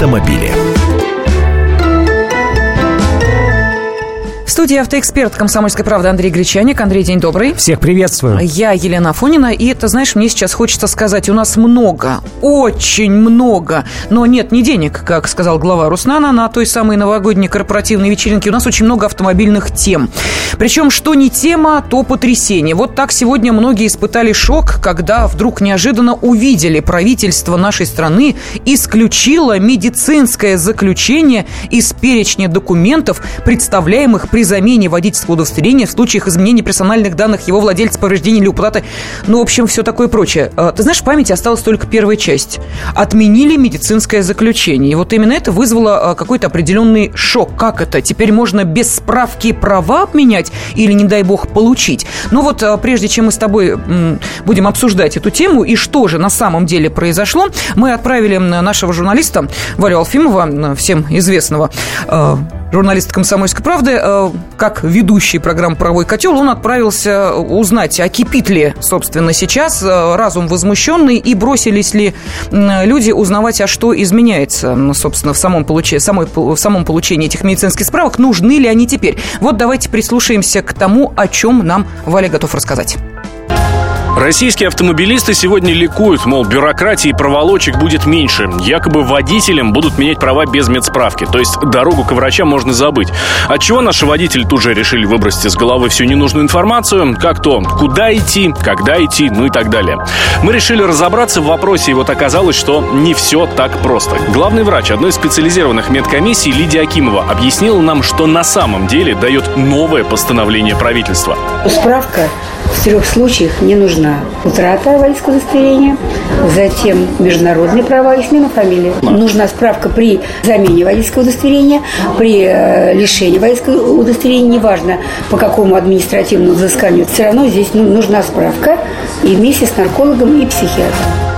автомобиле. В студии автоэксперт «Комсомольской правды» Андрей Гречаник. Андрей, день добрый. Всех приветствую. Я Елена Афонина. И, ты знаешь, мне сейчас хочется сказать, у нас много, очень много, но нет не денег, как сказал глава Руснана, на той самой новогодней корпоративной вечеринке. У нас очень много автомобильных тем. Причем, что не тема, то потрясение. Вот так сегодня многие испытали шок, когда вдруг неожиданно увидели правительство нашей страны исключило медицинское заключение из перечня документов, представляемых при при замене водительского удостоверения в случаях изменения персональных данных его владельца, повреждения или уплаты. Ну, в общем, все такое прочее. А, ты знаешь, в памяти осталась только первая часть. Отменили медицинское заключение. И вот именно это вызвало а, какой-то определенный шок. Как это? Теперь можно без справки права обменять или, не дай бог, получить? Ну вот, а, прежде чем мы с тобой будем обсуждать эту тему и что же на самом деле произошло, мы отправили нашего журналиста Валю Алфимова, всем известного журналист «Комсомольской правды», э, как ведущий программы «Правовой котел», он отправился узнать, а кипит ли, собственно, сейчас э, разум возмущенный и бросились ли люди узнавать, а что изменяется, собственно, в самом, получении, самой, в самом получении этих медицинских справок, нужны ли они теперь. Вот давайте прислушаемся к тому, о чем нам Валя готов рассказать. Российские автомобилисты сегодня ликуют, мол, бюрократии и проволочек будет меньше. Якобы водителям будут менять права без медсправки, то есть дорогу к врачам можно забыть. Отчего наши водители тут же решили выбросить из головы всю ненужную информацию, как то, куда идти, когда идти, ну и так далее. Мы решили разобраться в вопросе, и вот оказалось, что не все так просто. Главный врач одной из специализированных медкомиссий Лидия Акимова объяснила нам, что на самом деле дает новое постановление правительства. Справка в трех случаях не нужна. Утрата водительского удостоверения, затем международные права и смена фамилии. Нужна справка при замене водительского удостоверения, при э, лишении водительского удостоверения, неважно по какому административному взысканию, все равно здесь ну, нужна справка и вместе с наркологом и психиатром.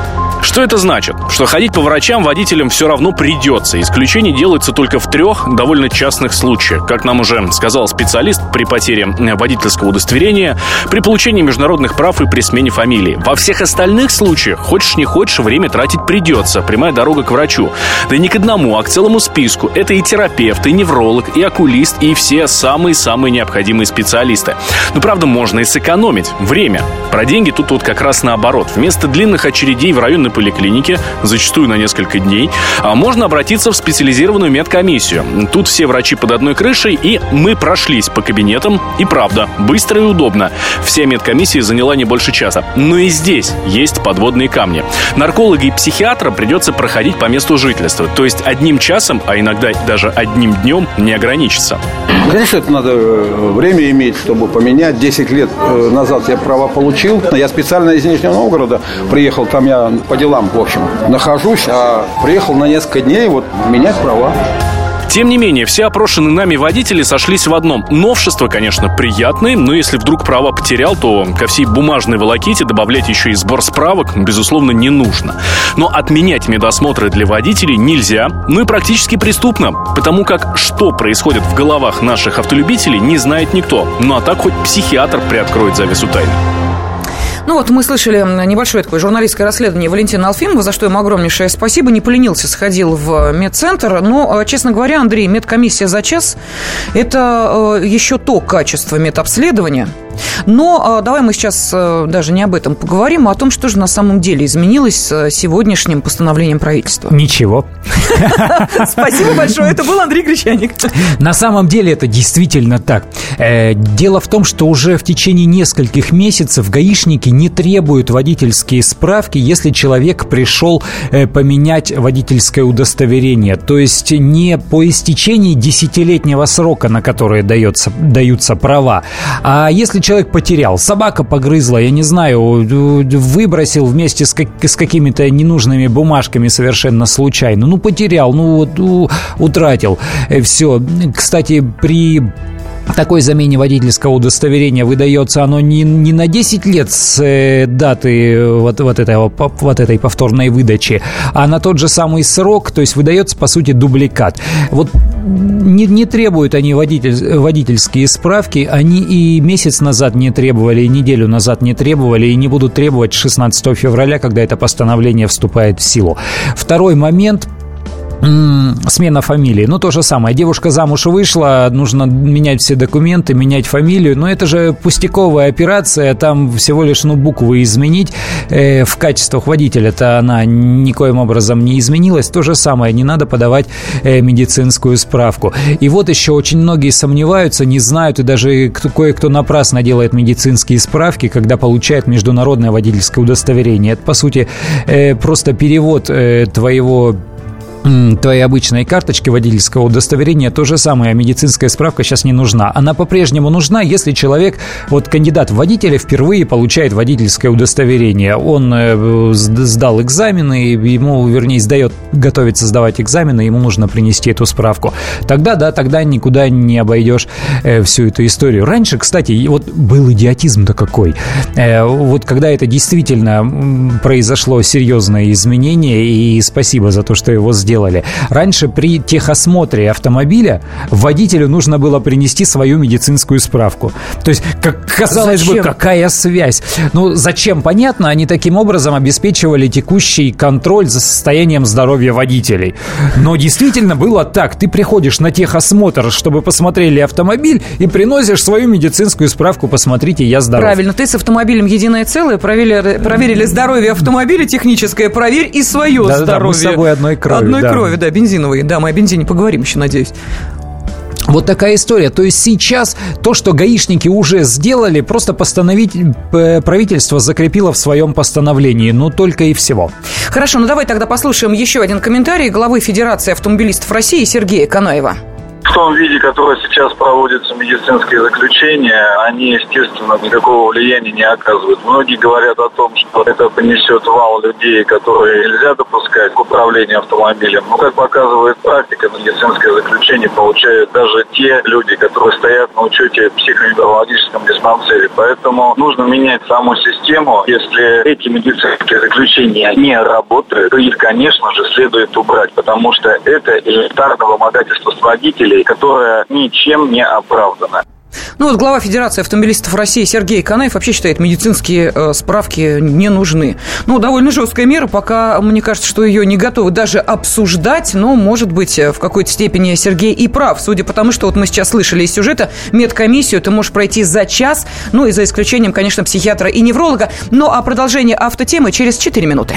Что это значит? Что ходить по врачам водителям все равно придется. Исключение делается только в трех довольно частных случаях. Как нам уже сказал специалист, при потере водительского удостоверения, при получении международных прав и при смене фамилии. Во всех остальных случаях, хочешь не хочешь, время тратить придется. Прямая дорога к врачу. Да не к одному, а к целому списку. Это и терапевт, и невролог, и окулист, и все самые-самые необходимые специалисты. Но правда, можно и сэкономить. Время. Про деньги тут вот как раз наоборот. Вместо длинных очередей в районной поликлинике, зачастую на несколько дней, а можно обратиться в специализированную медкомиссию. Тут все врачи под одной крышей, и мы прошлись по кабинетам, и правда, быстро и удобно. Вся медкомиссия заняла не больше часа. Но и здесь есть подводные камни. Нарколога и психиатра придется проходить по месту жительства, то есть одним часом, а иногда даже одним днем не ограничится. Конечно, это надо э, время иметь, чтобы поменять. 10 лет э, назад я права получил. Я специально из Нижнего Новгорода приехал, там я по делам, в общем, нахожусь, а приехал на несколько дней вот менять права. Тем не менее, все опрошенные нами водители сошлись в одном. Новшество, конечно, приятное, но если вдруг права потерял, то ко всей бумажной волоките добавлять еще и сбор справок, безусловно, не нужно. Но отменять медосмотры для водителей нельзя, ну и практически преступно, потому как что происходит в головах наших автолюбителей, не знает никто. Ну а так хоть психиатр приоткроет завесу тайны. Ну вот мы слышали небольшое такое журналистское расследование Валентина Алфимова, за что ему огромнейшее спасибо. Не поленился, сходил в медцентр. Но, э, честно говоря, Андрей, медкомиссия за час – это э, еще то качество медобследования, но а, давай мы сейчас а, даже не об этом поговорим, а о том, что же на самом деле изменилось с сегодняшним постановлением правительства. Ничего. Спасибо большое. Это был Андрей Гречаник. На самом деле это действительно так. Э, дело в том, что уже в течение нескольких месяцев гаишники не требуют водительские справки, если человек пришел э, поменять водительское удостоверение. То есть не по истечении десятилетнего срока, на который дается, даются права, а если человек потерял, собака погрызла, я не знаю, выбросил вместе с, как, с какими-то ненужными бумажками совершенно случайно, ну, потерял, ну, вот, утратил, э, все. Кстати, при такой замене водительского удостоверения выдается оно не, не на 10 лет с э, даты вот, вот, этого, вот этой повторной выдачи, а на тот же самый срок, то есть выдается, по сути, дубликат. Вот не, не требуют они водитель, водительские справки, они и месяц назад не требовали, и неделю назад не требовали, и не будут требовать 16 февраля, когда это постановление вступает в силу. Второй момент – смена фамилии. Ну, то же самое. Девушка замуж вышла, нужно менять все документы, менять фамилию. Но это же пустяковая операция. Там всего лишь, ну, буквы изменить. Э, в качествах водителя-то она никоим образом не изменилась. То же самое. Не надо подавать э, медицинскую справку. И вот еще очень многие сомневаются, не знают, и даже кое-кто напрасно делает медицинские справки, когда получает международное водительское удостоверение. Это, по сути, э, просто перевод э, твоего твоей обычной карточки водительского удостоверения то же самое, а медицинская справка сейчас не нужна. Она по-прежнему нужна, если человек, вот кандидат в водителя впервые получает водительское удостоверение. Он э, сдал экзамены, ему, вернее, сдает, готовится сдавать экзамены, ему нужно принести эту справку. Тогда, да, тогда никуда не обойдешь э, всю эту историю. Раньше, кстати, вот был идиотизм-то какой. Э, вот когда это действительно произошло серьезное изменение, и спасибо за то, что его сделали, сделали. Раньше при техосмотре автомобиля водителю нужно было принести свою медицинскую справку. То есть, как казалось зачем? бы, какая связь? Ну, зачем? Понятно, они таким образом обеспечивали текущий контроль за состоянием здоровья водителей. Но действительно было так. Ты приходишь на техосмотр, чтобы посмотрели автомобиль, и приносишь свою медицинскую справку, посмотрите, я здоров. Правильно, ты с автомобилем единое целое, проверили, проверили здоровье автомобиля, техническое, проверь и свое да, здоровье. Да, мы с собой одной крови. Одной да. крови, да, бензиновые. Да, мы о бензине поговорим еще, надеюсь. Вот такая история. То есть сейчас то, что гаишники уже сделали, просто постановить э, правительство закрепило в своем постановлении. Но только и всего. Хорошо, ну давай тогда послушаем еще один комментарий главы Федерации автомобилистов России Сергея Канаева в том виде, который сейчас проводятся медицинские заключения, они, естественно, никакого влияния не оказывают. Многие говорят о том, что это понесет вал людей, которые нельзя допускать к управлению автомобилем. Но, как показывает практика, медицинское заключение получают даже те люди, которые стоят на учете в психоневрологическом диспансере. Поэтому нужно менять саму систему. Если эти медицинские заключения не работают, то их, конечно же, следует убрать, потому что это элементарное вымогательство с водителей, которая ничем не оправдана. Ну вот глава Федерации автомобилистов России Сергей Канаев вообще считает, медицинские э, справки не нужны. Ну, довольно жесткая мера, пока мне кажется, что ее не готовы даже обсуждать, но, может быть, э, в какой-то степени Сергей и прав, судя по тому, что вот мы сейчас слышали из сюжета, медкомиссию ты можешь пройти за час, ну и за исключением, конечно, психиатра и невролога. Ну а продолжение автотемы через 4 минуты.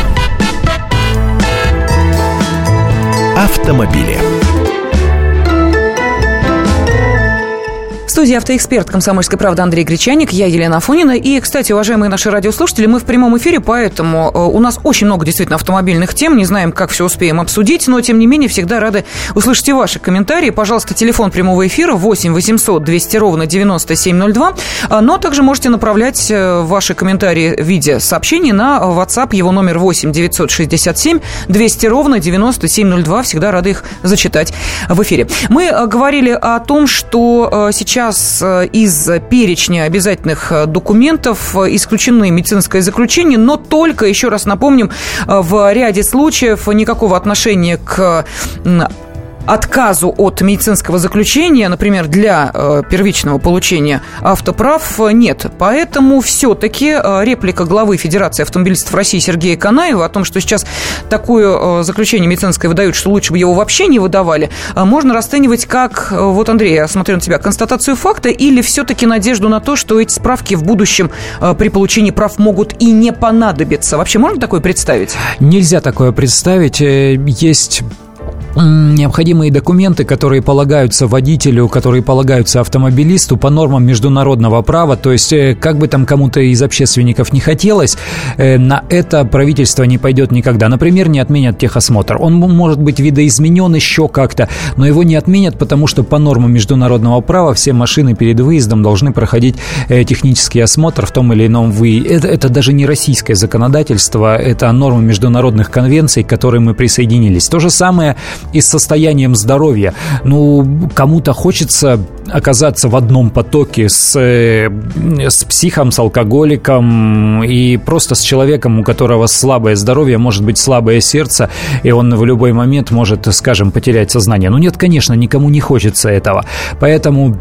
Автомобили. В студии автоэксперт «Комсомольской правды» Андрей Гречаник, я Елена Афонина. И, кстати, уважаемые наши радиослушатели, мы в прямом эфире, поэтому э, у нас очень много действительно автомобильных тем. Не знаем, как все успеем обсудить, но, тем не менее, всегда рады услышать и ваши комментарии. Пожалуйста, телефон прямого эфира 8 800 200 ровно 9702. А, но также можете направлять э, ваши комментарии в виде сообщений на WhatsApp. Его номер 8 967 200 ровно 9702. Всегда рады их зачитать в эфире. Мы э, говорили о том, что сейчас сейчас э, из перечня обязательных э, документов э, исключены медицинское заключение, но только, еще раз напомним, в ряде случаев никакого отношения к отказу от медицинского заключения, например, для э, первичного получения автоправ, нет. Поэтому все-таки э, реплика главы Федерации автомобилистов России Сергея Канаева о том, что сейчас такое э, заключение медицинское выдают, что лучше бы его вообще не выдавали, э, можно расценивать как, э, вот, Андрей, я смотрю на тебя, констатацию факта или все-таки надежду на то, что эти справки в будущем э, при получении прав могут и не понадобиться. Вообще можно такое представить? Нельзя такое представить. Э, есть необходимые документы, которые полагаются водителю, которые полагаются автомобилисту по нормам международного права. То есть, э, как бы там кому-то из общественников не хотелось, э, на это правительство не пойдет никогда. Например, не отменят техосмотр. Он может быть видоизменен еще как-то, но его не отменят, потому что по нормам международного права все машины перед выездом должны проходить э, технический осмотр в том или ином вы. Это, это даже не российское законодательство, это нормы международных конвенций, к которым мы присоединились. То же самое и состоянием здоровья. Ну, кому-то хочется оказаться в одном потоке с, э, с психом, с алкоголиком и просто с человеком, у которого слабое здоровье, может быть, слабое сердце, и он в любой момент может, скажем, потерять сознание. Ну нет, конечно, никому не хочется этого. Поэтому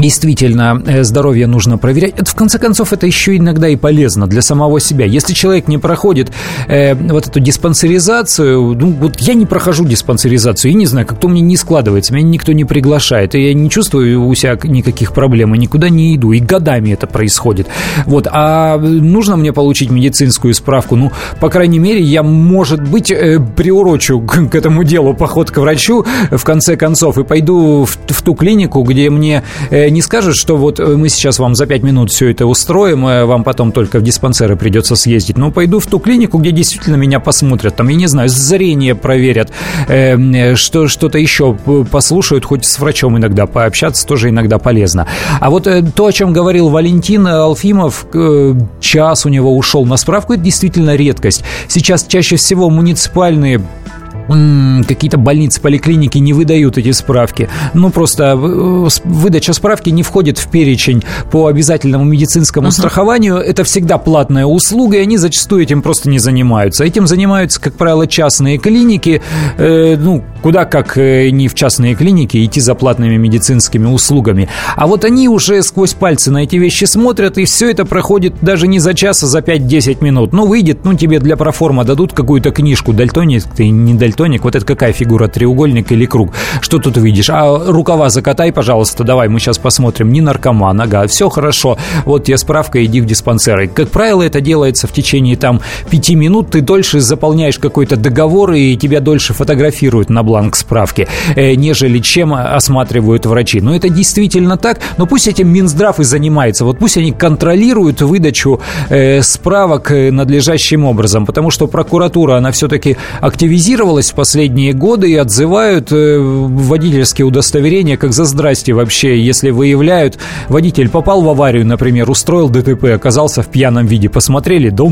действительно э, здоровье нужно проверять. Это, в конце концов, это еще иногда и полезно для самого себя. Если человек не проходит э, вот эту диспансеризацию, ну, вот я не прохожу диспансеризацию, я не знаю, как-то меня не складывается, меня никто не приглашает, и я не чувствую у себя никаких проблем, и никуда не иду, и годами это происходит. Вот, а нужно мне получить медицинскую справку, ну, по крайней мере, я, может быть, э, приурочу к, к этому делу поход к врачу, в конце концов, и пойду в, в ту клинику, где мне Э, не скажут, что вот э, мы сейчас вам за 5 минут все это устроим, э, вам потом только в диспансеры придется съездить. Но пойду в ту клинику, где действительно меня посмотрят, там, я не знаю, зрение проверят, что, что-то еще послушают, хоть с врачом иногда пообщаться тоже иногда полезно. А вот то, о чем говорил Валентин Алфимов, час у него ушел на справку, это действительно редкость. Сейчас чаще всего муниципальные какие-то больницы, поликлиники не выдают эти справки. Ну, просто э, выдача справки не входит в перечень по обязательному медицинскому uh-huh. страхованию. Это всегда платная услуга, и они зачастую этим просто не занимаются. Этим занимаются, как правило, частные клиники. Э, ну, куда как э, не в частные клиники идти за платными медицинскими услугами. А вот они уже сквозь пальцы на эти вещи смотрят, и все это проходит даже не за час, а за 5-10 минут. Ну, выйдет, ну, тебе для проформа дадут какую-то книжку, дальтоник ты, не дальтоник, вот это какая фигура, треугольник или круг? Что тут видишь? А рукава закатай, пожалуйста, давай, мы сейчас посмотрим. Не наркоман, ага, все хорошо. Вот тебе справка, иди в диспансер. как правило, это делается в течение там пяти минут, ты дольше заполняешь какой-то договор, и тебя дольше фотографируют на бланк справки, э, нежели чем осматривают врачи. Но это действительно так, но пусть этим Минздрав и занимается. Вот пусть они контролируют выдачу э, справок э, надлежащим образом, потому что прокуратура, она все-таки активизировалась в последние годы и отзывают водительские удостоверения как за здрасте вообще, если выявляют, водитель попал в аварию, например, устроил ДТП, оказался в пьяном виде, посмотрели, да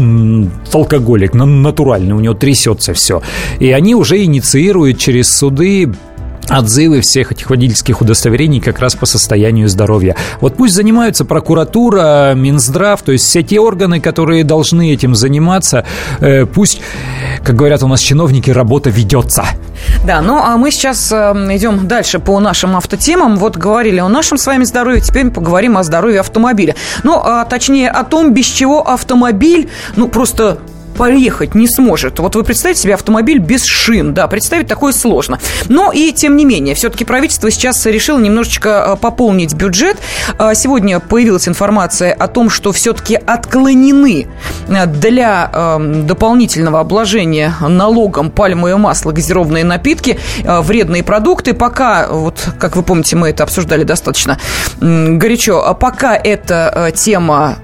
алкоголик, натуральный, у него трясется все. И они уже инициируют через суды отзывы всех этих водительских удостоверений как раз по состоянию здоровья. Вот пусть занимаются прокуратура, Минздрав, то есть все те органы, которые должны этим заниматься, э, пусть, как говорят у нас чиновники, работа ведется. Да, ну а мы сейчас э, идем дальше по нашим автотемам. Вот говорили о нашем с вами здоровье, теперь мы поговорим о здоровье автомобиля. Ну, а точнее о том, без чего автомобиль, ну, просто поехать не сможет. Вот вы представьте себе автомобиль без шин, да, представить такое сложно. Но и тем не менее, все-таки правительство сейчас решило немножечко а, пополнить бюджет. А, сегодня появилась информация о том, что все-таки отклонены а, для дополнительного обложения налогом пальмовое масло, газированные напитки, вредные продукты. Пока, вот как вы помните, мы это обсуждали достаточно горячо, пока эта тема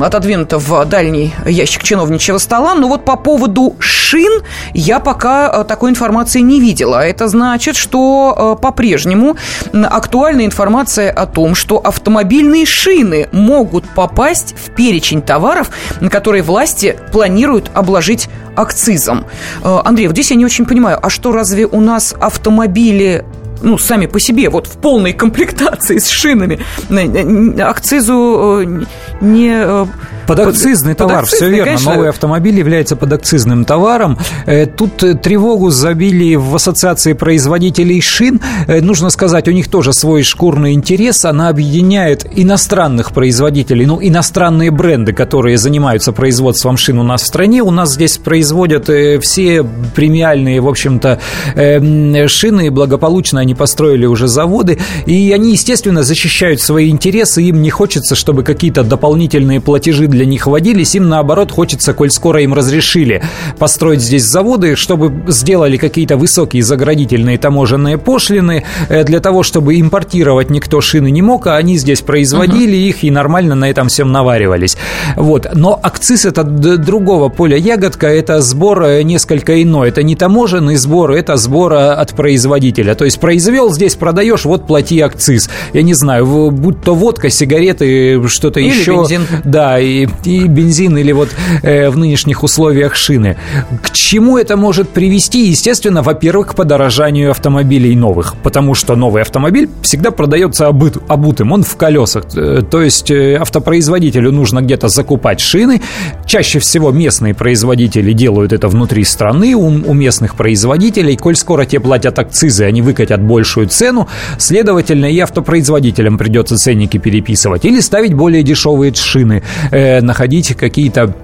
отодвинута в дальний ящик чиновничьего стола, но вот по поводу шин я пока э, такой информации не видела. Это значит, что э, по-прежнему актуальна информация о том, что автомобильные шины могут попасть в перечень товаров, которые власти планируют обложить акцизом. Э, Андрей, вот здесь я не очень понимаю, а что разве у нас автомобили ну, сами по себе, вот в полной комплектации с шинами, акцизу не Подакцизный товар, подакцизный, все верно. Конечно. Новый автомобиль является подакцизным товаром. Э, тут э, тревогу забили в ассоциации производителей шин. Э, нужно сказать, у них тоже свой шкурный интерес. Она объединяет иностранных производителей, ну, иностранные бренды, которые занимаются производством шин у нас в стране. У нас здесь производят все премиальные, в общем-то, шины. Благополучно они построили уже заводы. И они, естественно, защищают свои интересы. Им не хочется, чтобы какие-то дополнительные платежи для них водились, им наоборот хочется, коль скоро им разрешили построить здесь заводы, чтобы сделали какие-то высокие заградительные таможенные пошлины э, для того, чтобы импортировать никто шины не мог, а они здесь производили uh-huh. их и нормально на этом всем наваривались. Вот. Но акциз это другого поля ягодка, это сбор э, несколько иной. Это не таможенный сбор, это сбор э, от производителя. То есть произвел здесь, продаешь, вот плати акциз. Я не знаю, будь то водка, сигареты, что-то Или еще. Бензин. Да, и и, бензин или вот э, в нынешних условиях шины. К чему это может привести? Естественно, во-первых, к подорожанию автомобилей новых, потому что новый автомобиль всегда продается обут, обутым, он в колесах. Э, то есть э, автопроизводителю нужно где-то закупать шины. Чаще всего местные производители делают это внутри страны, у, у местных производителей. Коль скоро те платят акцизы, они выкатят большую цену, следовательно, и автопроизводителям придется ценники переписывать или ставить более дешевые шины, э, находить какие-то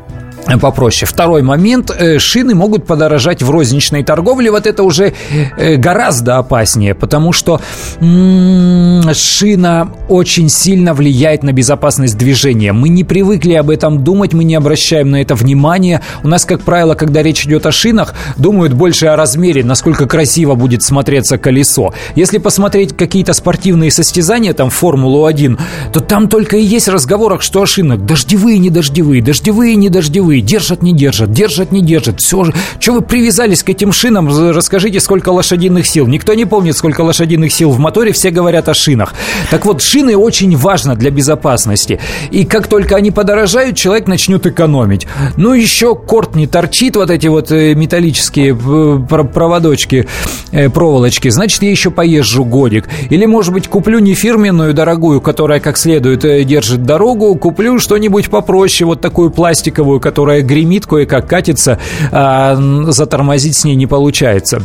попроще. Второй момент. Э, шины могут подорожать в розничной торговле. Вот это уже э, гораздо опаснее, потому что шина очень сильно влияет на безопасность движения. Мы не привыкли об этом думать, мы не обращаем на это внимания. У нас, как правило, когда речь идет о шинах, думают больше о размере, насколько красиво будет смотреться колесо. Если посмотреть какие-то спортивные состязания, там Формулу-1, то там только и есть разговорах, что о шинах. Дождевые, не дождевые, дождевые, не дождевые новые, держат, не держат, держат, не держат. Все же, что вы привязались к этим шинам, расскажите, сколько лошадиных сил. Никто не помнит, сколько лошадиных сил в моторе, все говорят о шинах. Так вот, шины очень важно для безопасности. И как только они подорожают, человек начнет экономить. Ну, еще корт не торчит, вот эти вот э, металлические э, проводочки, э, проволочки, значит, я еще поезжу годик. Или, может быть, куплю не фирменную дорогую, которая как следует держит дорогу, куплю что-нибудь попроще, вот такую пластиковую, которая которая гремит, кое-как катится, а затормозить с ней не получается.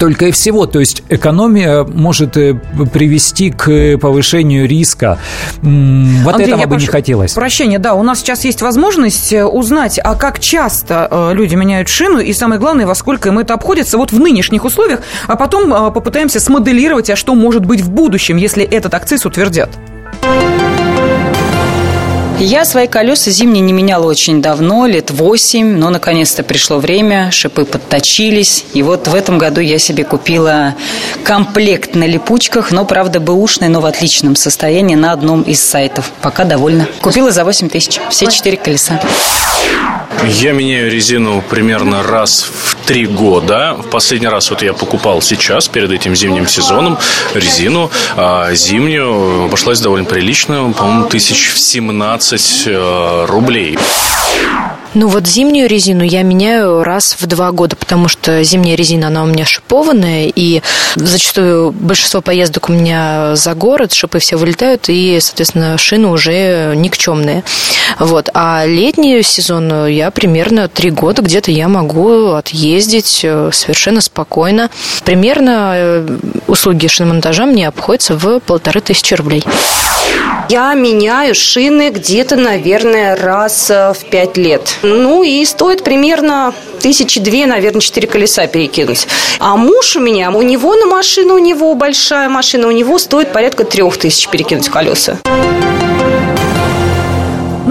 Только и всего, то есть экономия может э, привести к повышению риска. Вот Андрей, этого бы не хотелось. Прощения, да, у нас сейчас есть возможность э, узнать, а как часто э, люди меняют шину, и самое главное, во сколько им это обходится вот в нынешних условиях, а потом попытаемся смоделировать, а что может быть в будущем, если этот акциз утвердят. Я свои колеса зимние не меняла очень давно, лет восемь, но наконец-то пришло время, шипы подточились. И вот в этом году я себе купила комплект на липучках, но, правда, бэушный, но в отличном состоянии на одном из сайтов. Пока довольна. Купила за 8 тысяч, все четыре колеса. Я меняю резину примерно раз в три года. В последний раз вот я покупал сейчас, перед этим зимним сезоном, резину а зимнюю. Обошлась довольно прилично, по-моему, тысяч в 17 э, рублей. Ну вот зимнюю резину я меняю раз в два года, потому что зимняя резина, она у меня шипованная, и зачастую большинство поездок у меня за город, шипы все вылетают, и, соответственно, шины уже никчемные. Вот. А летнюю сезон я примерно три года где-то я могу отъездить э, совершенно спокойно. Примерно э, услуги шиномонтажа мне обходятся в полторы тысячи рублей. Я меняю шины где-то, наверное, раз э, в пять лет. Ну и стоит примерно тысячи две, наверное, четыре колеса перекинуть. А муж у меня, у него на машину, у него большая машина, у него стоит порядка трех тысяч перекинуть колеса.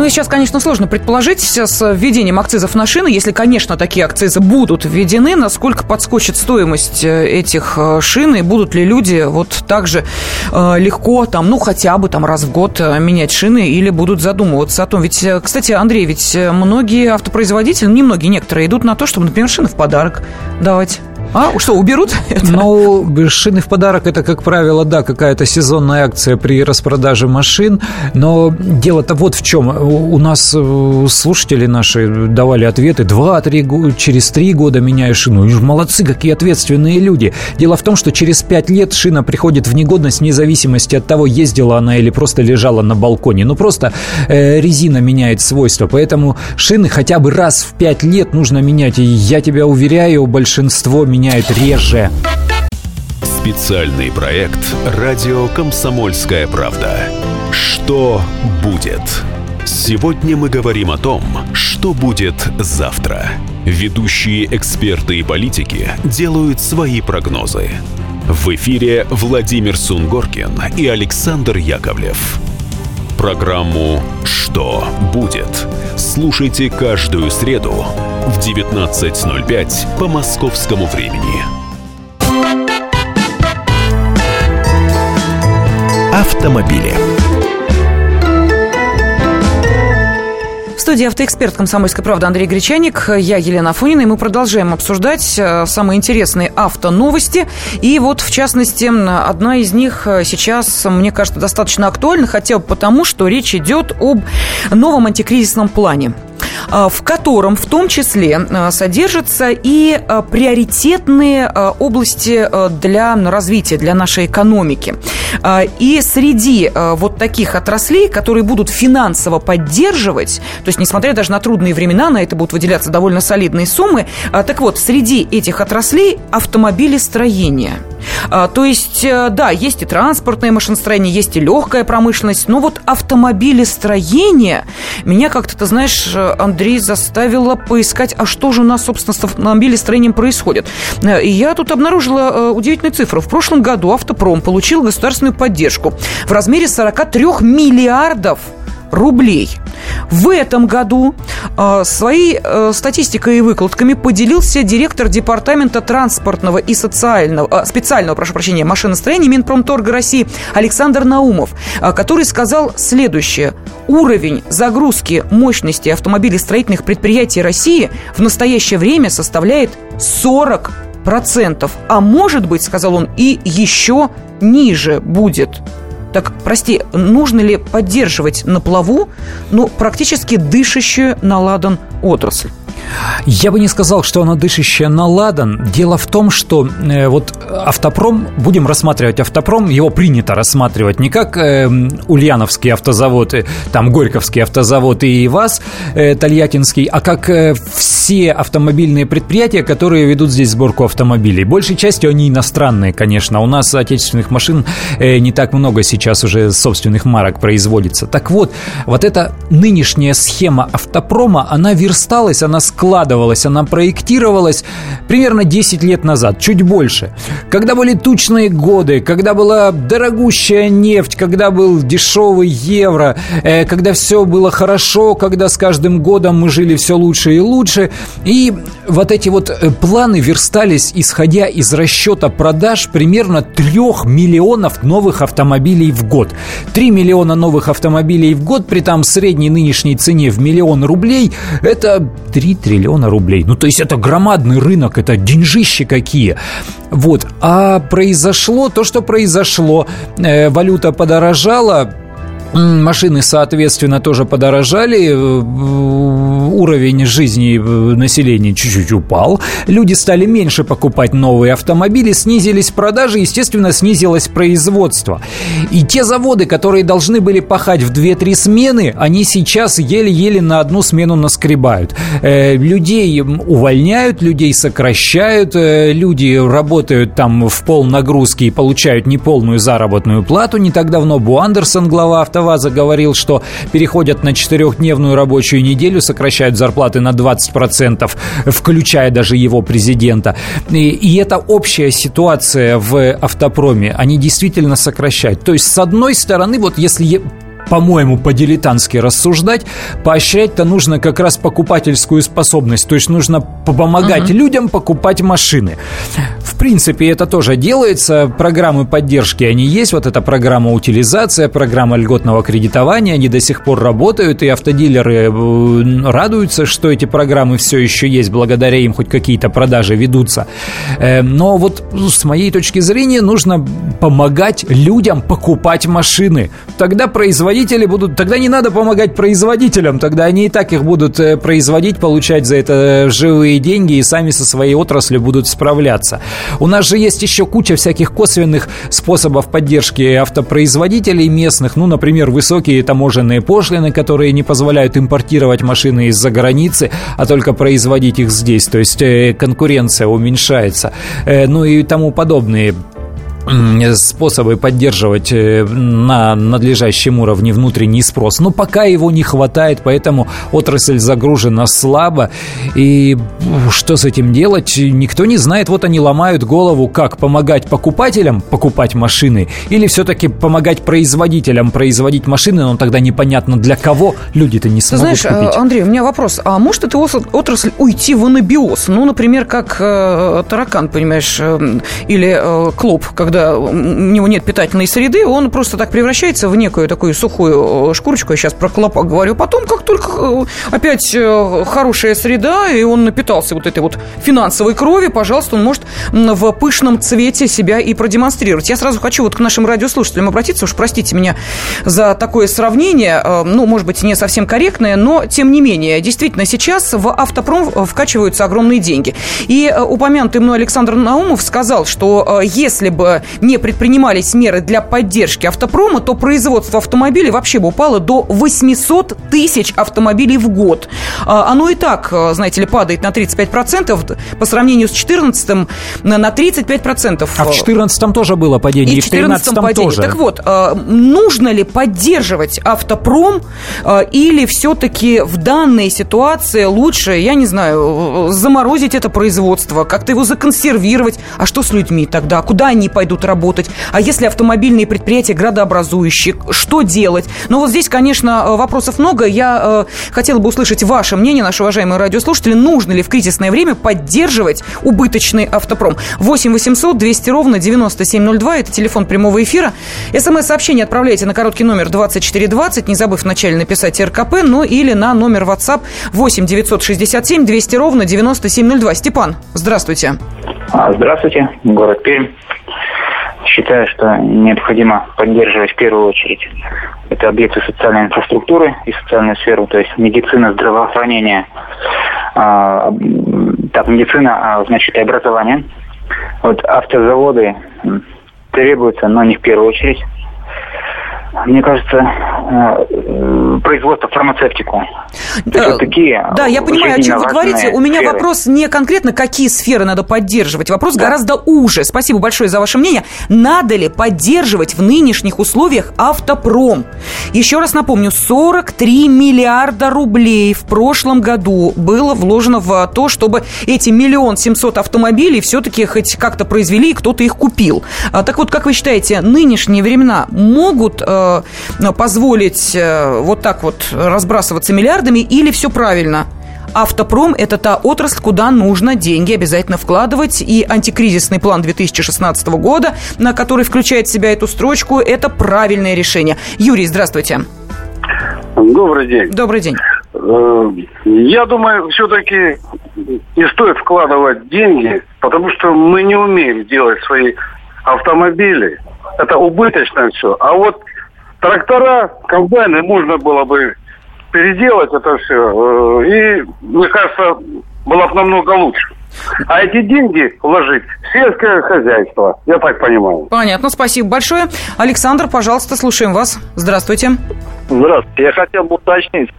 Ну и сейчас, конечно, сложно предположить с введением акцизов на шины, если, конечно, такие акцизы будут введены, насколько подскочит стоимость э, этих э, шин, и будут ли люди вот так же э, легко, там, ну, хотя бы там раз в год менять шины, или будут задумываться о том. Ведь, кстати, Андрей, ведь многие автопроизводители, не многие, некоторые идут на то, чтобы, например, шины в подарок давать. А, что, уберут? Ну, шины в подарок это, как правило, да, какая-то сезонная акция при распродаже машин. Но дело-то вот в чем. У нас э, слушатели наши давали ответы. Два-три через три года меняю шину. Молодцы, какие ответственные люди. Дело в том, что через пять лет шина приходит в негодность вне зависимости от того, ездила она или просто лежала на балконе. Ну, просто э, резина меняет свойства. Поэтому шины хотя бы раз в пять лет нужно менять. И я тебя уверяю, большинство меняет меняют реже. Специальный проект «Радио Комсомольская правда». Что будет? Сегодня мы говорим о том, что будет завтра. Ведущие эксперты и политики делают свои прогнозы. В эфире Владимир Сунгоркин и Александр Яковлев. Программу «Что будет?» слушайте каждую среду в 19.05 по московскому времени. В студии автоэксперт «Комсомольской правды» Андрей Гречаник, я Елена Афонина, и мы продолжаем обсуждать э, самые интересные автоновости. И вот, в частности, одна из них э, сейчас, мне кажется, достаточно актуальна, хотя бы потому, что речь идет об новом антикризисном плане. А, в котором в том числе содержатся и приоритетные области для развития, для нашей экономики. И среди вот таких отраслей, которые будут финансово поддерживать, то есть, несмотря даже на трудные времена, на это будут выделяться довольно солидные суммы, так вот, среди этих отраслей автомобилестроение – а, то есть, э, да, есть и транспортное машиностроение, есть и легкая промышленность, но вот автомобилестроение меня как-то, ты знаешь, Андрей, заставило поискать, а что же у нас, собственно, с автомобилестроением происходит. Э, и я тут обнаружила э, удивительную цифру. В прошлом году автопром получил государственную поддержку в размере 43 миллиардов рублей. В этом году э, своей э, статистикой и выкладками поделился директор департамента транспортного и социального, э, специального, прошу прощения, машиностроения Минпромторга России Александр Наумов, э, который сказал следующее. Уровень загрузки мощности автомобилестроительных предприятий России в настоящее время составляет 40 процентов, а может быть, сказал он, и еще ниже будет. Так, прости, нужно ли поддерживать на плаву, ну, практически дышащую на ладан отрасль? Я бы не сказал, что она дышащая на ладан. Дело в том, что э, вот автопром, будем рассматривать автопром, его принято рассматривать не как э, Ульяновский автозавод, э, там Горьковский автозавод и ВАЗ э, Тольяттинский, а как э, все автомобильные предприятия, которые ведут здесь сборку автомобилей. Большей частью они иностранные, конечно. У нас отечественных машин э, не так много сейчас уже собственных марок производится. Так вот, вот эта нынешняя схема автопрома, она версталась, она складывалась, она проектировалась примерно 10 лет назад, чуть больше. Когда были тучные годы, когда была дорогущая нефть, когда был дешевый евро, э, когда все было хорошо, когда с каждым годом мы жили все лучше и лучше. И вот эти вот э, планы верстались, исходя из расчета продаж примерно 3 миллионов новых автомобилей в год. 3 миллиона новых автомобилей в год, при там средней нынешней цене в миллион рублей, это 3 триллиона рублей. Ну, то есть это громадный рынок, это деньжищи какие. Вот. А произошло то, что произошло. Э, валюта подорожала, Машины, соответственно, тоже подорожали, э, уровень жизни э, населения чуть-чуть упал, люди стали меньше покупать новые автомобили, снизились продажи, естественно, снизилось производство. И те заводы, которые должны были пахать в 2-3 смены, они сейчас еле-еле на одну смену наскребают. Э, людей увольняют, людей сокращают, люди работают там в пол нагрузки и получают неполную заработную плату. Не так давно Бу Андерсон, глава авто АвтоВАЗа говорил, что переходят на четырехдневную рабочую неделю, сокращают зарплаты на 20%, включая даже его президента. И, и это общая ситуация в автопроме. Они действительно сокращают. То есть, с одной стороны, вот если по-моему, по-дилетантски рассуждать, поощрять-то нужно как раз покупательскую способность. То есть нужно помогать угу. людям покупать машины. В принципе, это тоже делается. Программы поддержки, они есть. Вот эта программа утилизация, программа льготного кредитования, они до сих пор работают, и автодилеры э, радуются, что эти программы все еще есть, благодаря им хоть какие-то продажи ведутся. Э, но вот с моей точки зрения нужно помогать людям покупать машины. Тогда производитель производители будут... Тогда не надо помогать производителям, тогда они и так их будут э, производить, получать за это э, живые деньги и сами со своей отраслью будут справляться. У нас же есть еще куча всяких косвенных способов поддержки автопроизводителей местных, ну, например, высокие таможенные пошлины, которые не позволяют импортировать машины из-за границы, а только производить их здесь, то есть э, конкуренция уменьшается, ну и тому подобные способы поддерживать э, на надлежащем уровне внутренний спрос. Но пока его не хватает, поэтому отрасль загружена слабо. И что с этим делать, никто не знает. Вот они ломают голову, как помогать покупателям покупать машины или все-таки помогать производителям производить машины, но тогда непонятно для кого люди-то не смогут Знаешь, купить. Андрей, у меня вопрос. А может эта отрасль уйти в анабиоз? Ну, например, как э, таракан, понимаешь, э, или э, клоп, когда у него нет питательной среды, он просто так превращается в некую такую сухую шкурочку, я сейчас про клопа говорю. Потом, как только опять хорошая среда, и он напитался вот этой вот финансовой крови, пожалуйста, он может в пышном цвете себя и продемонстрировать. Я сразу хочу вот к нашим радиослушателям обратиться, уж простите меня за такое сравнение, ну, может быть, не совсем корректное, но, тем не менее, действительно, сейчас в автопром вкачиваются огромные деньги. И упомянутый мной Александр Наумов сказал, что если бы не предпринимались меры для поддержки автопрома, то производство автомобилей вообще бы упало до 800 тысяч автомобилей в год. Оно и так, знаете ли, падает на 35% по сравнению с 2014 на 35%. А в 2014 тоже было падение, и в 2013 тоже. Так вот, нужно ли поддерживать автопром или все-таки в данной ситуации лучше, я не знаю, заморозить это производство, как-то его законсервировать? А что с людьми тогда? Куда они пойдут работать? А если автомобильные предприятия градообразующие, что делать? Ну вот здесь, конечно, вопросов много. Я э, хотела бы услышать ваше мнение, наши уважаемые радиослушатели. Нужно ли в кризисное время поддерживать убыточный автопром? 8 800 200 ровно 9702. Это телефон прямого эфира. СМС-сообщение отправляйте на короткий номер 2420, не забыв вначале написать РКП, ну или на номер WhatsApp 8 967 200 ровно 9702. Степан, здравствуйте. А, здравствуйте, город Пермь. Считаю, что необходимо поддерживать в первую очередь это объекты социальной инфраструктуры и социальную сферу, то есть медицина, здравоохранение, а, так, медицина, а, значит, и образование. Вот автозаводы требуются, но не в первую очередь мне кажется, э, производство фармацевтику. Да, такие да я понимаю, о чем вы говорите. У меня сферы. вопрос не конкретно, какие сферы надо поддерживать. Вопрос да. гораздо уже. Спасибо большое за ваше мнение. Надо ли поддерживать в нынешних условиях автопром? Еще раз напомню, 43 миллиарда рублей в прошлом году было вложено в то, чтобы эти миллион семьсот автомобилей все-таки хоть как-то произвели и кто-то их купил. А, так вот, как вы считаете, нынешние времена могут э, Э, позволить э, вот так вот разбрасываться миллиардами или все правильно? Автопром – это та отрасль, куда нужно деньги обязательно вкладывать. И антикризисный план 2016 года, на который включает в себя эту строчку, это правильное решение. Юрий, здравствуйте. Добрый день. Добрый день. Э, я думаю, все-таки не стоит вкладывать деньги, потому что мы не умеем делать свои автомобили. Это убыточно все. А вот трактора, комбайны можно было бы переделать это все. Э, и, мне кажется, было бы намного лучше. А эти деньги вложить в сельское хозяйство, я так понимаю. Понятно, спасибо большое. Александр, пожалуйста, слушаем вас. Здравствуйте. Здравствуйте. Я хотел бы уточнить.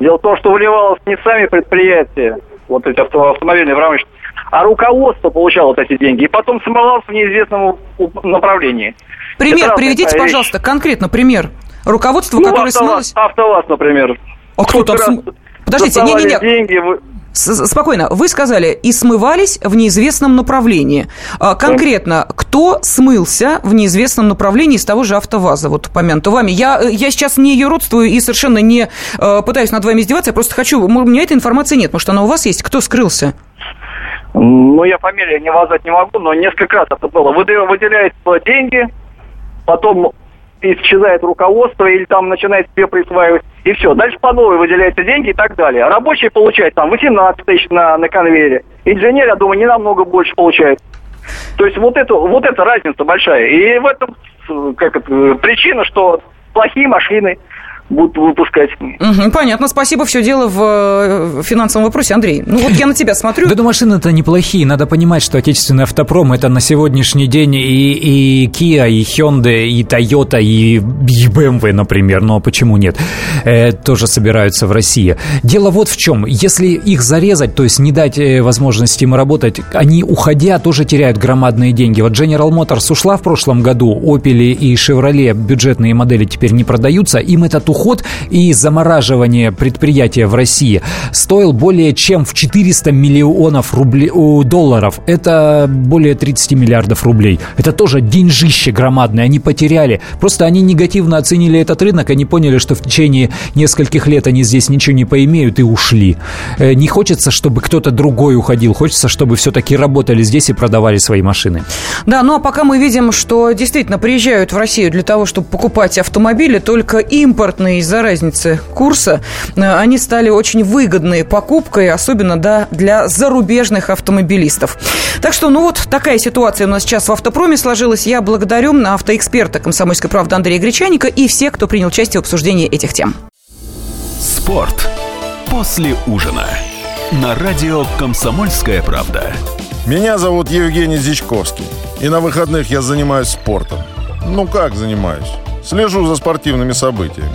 Дело в том, что выливалось не сами предприятия, вот эти автомобильные промышленности, а руководство получало вот эти деньги и потом смывалось в неизвестном направлении. Пример приведите, пожалуйста, конкретно пример. Руководство, ну, которое АвтоВАЗ, смылось... АвтоВАЗ, например. А кто там... См... Подождите, не-не-не. деньги, вы... Спокойно. Вы сказали, и смывались в неизвестном направлении. А, конкретно, кто смылся в неизвестном направлении из того же АвтоВАЗа, вот упомянутого вами? Я, я сейчас не ее родствую и совершенно не э, пытаюсь над вами издеваться, я просто хочу... У меня этой информации нет, может, она у вас есть? Кто скрылся? Ну, я фамилию не назвать не могу, но несколько раз это было. Выделяют деньги, потом исчезает руководство или там начинает себе присваивать, и все. Дальше по новой выделяются деньги и так далее. Рабочий получает там 18 тысяч на, на конвейере. Инженер, я думаю, не намного больше получает. То есть вот это, вот эта разница большая. И в этом как это, причина, что плохие машины, будут выпускать. Угу, понятно, спасибо. Все дело в финансовом вопросе. Андрей, ну вот я на тебя смотрю. Да, машины-то неплохие. Надо понимать, что отечественный автопром это на сегодняшний день и, и Kia, и Hyundai, и Toyota, и, и BMW, например. Но почему нет? Э, тоже собираются в России. Дело вот в чем. Если их зарезать, то есть не дать э, возможности им работать, они, уходя, тоже теряют громадные деньги. Вот General Motors ушла в прошлом году, Opel и Chevrolet бюджетные модели теперь не продаются, им этот уход уход и замораживание предприятия в России стоил более чем в 400 миллионов рублей, долларов. Это более 30 миллиардов рублей. Это тоже деньжище громадное. Они потеряли. Просто они негативно оценили этот рынок. Они поняли, что в течение нескольких лет они здесь ничего не поимеют и ушли. Э, не хочется, чтобы кто-то другой уходил. Хочется, чтобы все-таки работали здесь и продавали свои машины. Да, ну а пока мы видим, что действительно приезжают в Россию для того, чтобы покупать автомобили, только импортные из-за разницы курса, э, они стали очень выгодной покупкой, особенно да, для зарубежных автомобилистов. Так что, ну вот такая ситуация у нас сейчас в автопроме сложилась. Я благодарю на автоэксперта «Комсомольской правды» Андрея Гречаника и всех, кто принял участие в обсуждении этих тем. Спорт после ужина на радио «Комсомольская правда». Меня зовут Евгений Зичковский. И на выходных я занимаюсь спортом. Ну как занимаюсь? Слежу за спортивными событиями.